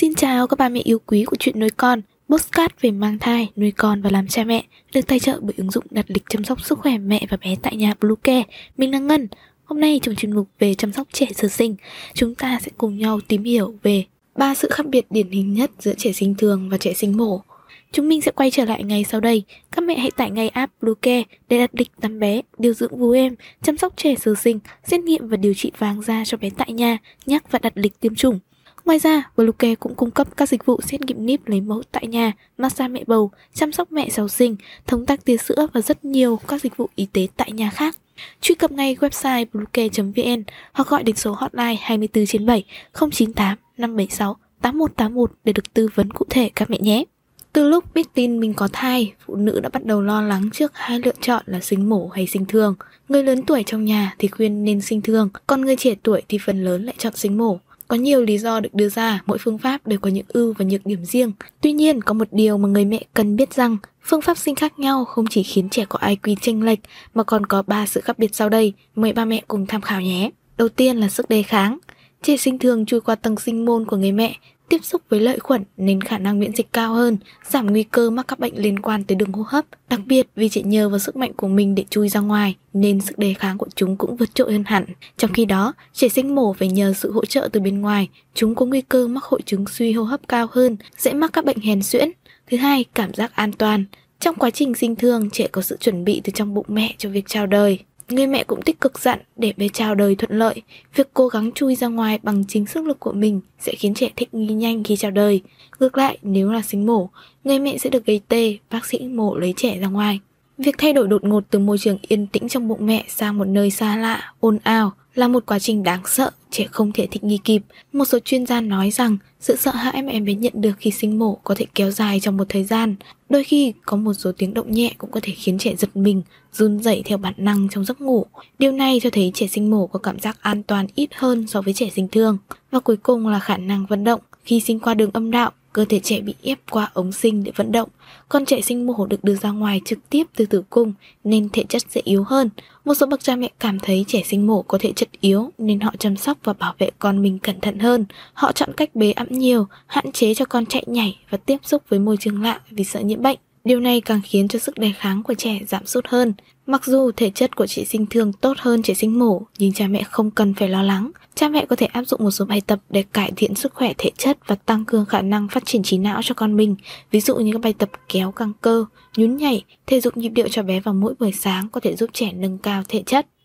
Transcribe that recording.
Xin chào các bà mẹ yêu quý của chuyện nuôi con Postcard về mang thai, nuôi con và làm cha mẹ Được tài trợ bởi ứng dụng đặt lịch chăm sóc sức khỏe mẹ và bé tại nhà Bluecare Mình là Ngân Hôm nay trong chuyên mục về chăm sóc trẻ sơ sinh Chúng ta sẽ cùng nhau tìm hiểu về ba sự khác biệt điển hình nhất giữa trẻ sinh thường và trẻ sinh mổ Chúng mình sẽ quay trở lại ngay sau đây. Các mẹ hãy tải ngay app Bluecare để đặt lịch tắm bé, điều dưỡng vú em, chăm sóc trẻ sơ sinh, xét nghiệm và điều trị vàng da cho bé tại nhà, nhắc và đặt lịch tiêm chủng. Ngoài ra, Bluecare cũng cung cấp các dịch vụ xét nghiệm níp lấy mẫu tại nhà, massage mẹ bầu, chăm sóc mẹ sau sinh, thống tắc tia sữa và rất nhiều các dịch vụ y tế tại nhà khác. Truy cập ngay website bluecare.vn hoặc gọi đến số hotline 24 trên 7 098 576 8181 để được tư vấn cụ thể các mẹ nhé. Từ lúc biết tin mình có thai, phụ nữ đã bắt đầu lo lắng trước hai lựa chọn là sinh mổ hay sinh thường. Người lớn tuổi trong nhà thì khuyên nên sinh thường, còn người trẻ tuổi thì phần lớn lại chọn sinh mổ. Có nhiều lý do được đưa ra, mỗi phương pháp đều có những ưu và nhược điểm riêng. Tuy nhiên, có một điều mà người mẹ cần biết rằng, phương pháp sinh khác nhau không chỉ khiến trẻ có IQ chênh lệch mà còn có ba sự khác biệt sau đây, mời ba mẹ cùng tham khảo nhé. Đầu tiên là sức đề kháng. Trẻ sinh thường chui qua tầng sinh môn của người mẹ tiếp xúc với lợi khuẩn nên khả năng miễn dịch cao hơn, giảm nguy cơ mắc các bệnh liên quan tới đường hô hấp. Đặc biệt vì chỉ nhờ vào sức mạnh của mình để chui ra ngoài nên sức đề kháng của chúng cũng vượt trội hơn hẳn. Trong khi đó, trẻ sinh mổ phải nhờ sự hỗ trợ từ bên ngoài, chúng có nguy cơ mắc hội chứng suy hô hấp cao hơn, dễ mắc các bệnh hèn suyễn. Thứ hai, cảm giác an toàn. Trong quá trình sinh thương, trẻ có sự chuẩn bị từ trong bụng mẹ cho việc chào đời. Người mẹ cũng tích cực dặn để bé chào đời thuận lợi. Việc cố gắng chui ra ngoài bằng chính sức lực của mình sẽ khiến trẻ thích nghi nhanh khi chào đời. Ngược lại, nếu là sinh mổ, người mẹ sẽ được gây tê, bác sĩ mổ lấy trẻ ra ngoài. Việc thay đổi đột ngột từ môi trường yên tĩnh trong bụng mẹ sang một nơi xa lạ, ồn ào là một quá trình đáng sợ, trẻ không thể thích nghi kịp. Một số chuyên gia nói rằng sự sợ hãi mà em bé nhận được khi sinh mổ có thể kéo dài trong một thời gian. Đôi khi có một số tiếng động nhẹ cũng có thể khiến trẻ giật mình, run dậy theo bản năng trong giấc ngủ. Điều này cho thấy trẻ sinh mổ có cảm giác an toàn ít hơn so với trẻ sinh thương. Và cuối cùng là khả năng vận động. Khi sinh qua đường âm đạo, cơ thể trẻ bị ép qua ống sinh để vận động. Con trẻ sinh mổ được đưa ra ngoài trực tiếp từ tử cung nên thể chất sẽ yếu hơn. Một số bậc cha mẹ cảm thấy trẻ sinh mổ có thể chất yếu nên họ chăm sóc và bảo vệ con mình cẩn thận hơn. Họ chọn cách bế ẵm nhiều, hạn chế cho con chạy nhảy và tiếp xúc với môi trường lạ vì sợ nhiễm bệnh. Điều này càng khiến cho sức đề kháng của trẻ giảm sút hơn. Mặc dù thể chất của trẻ sinh thương tốt hơn trẻ sinh mổ, nhưng cha mẹ không cần phải lo lắng. Cha mẹ có thể áp dụng một số bài tập để cải thiện sức khỏe thể chất và tăng cường khả năng phát triển trí não cho con mình. Ví dụ như các bài tập kéo căng cơ, nhún nhảy, thể dục nhịp điệu cho bé vào mỗi buổi sáng có thể giúp trẻ nâng cao thể chất.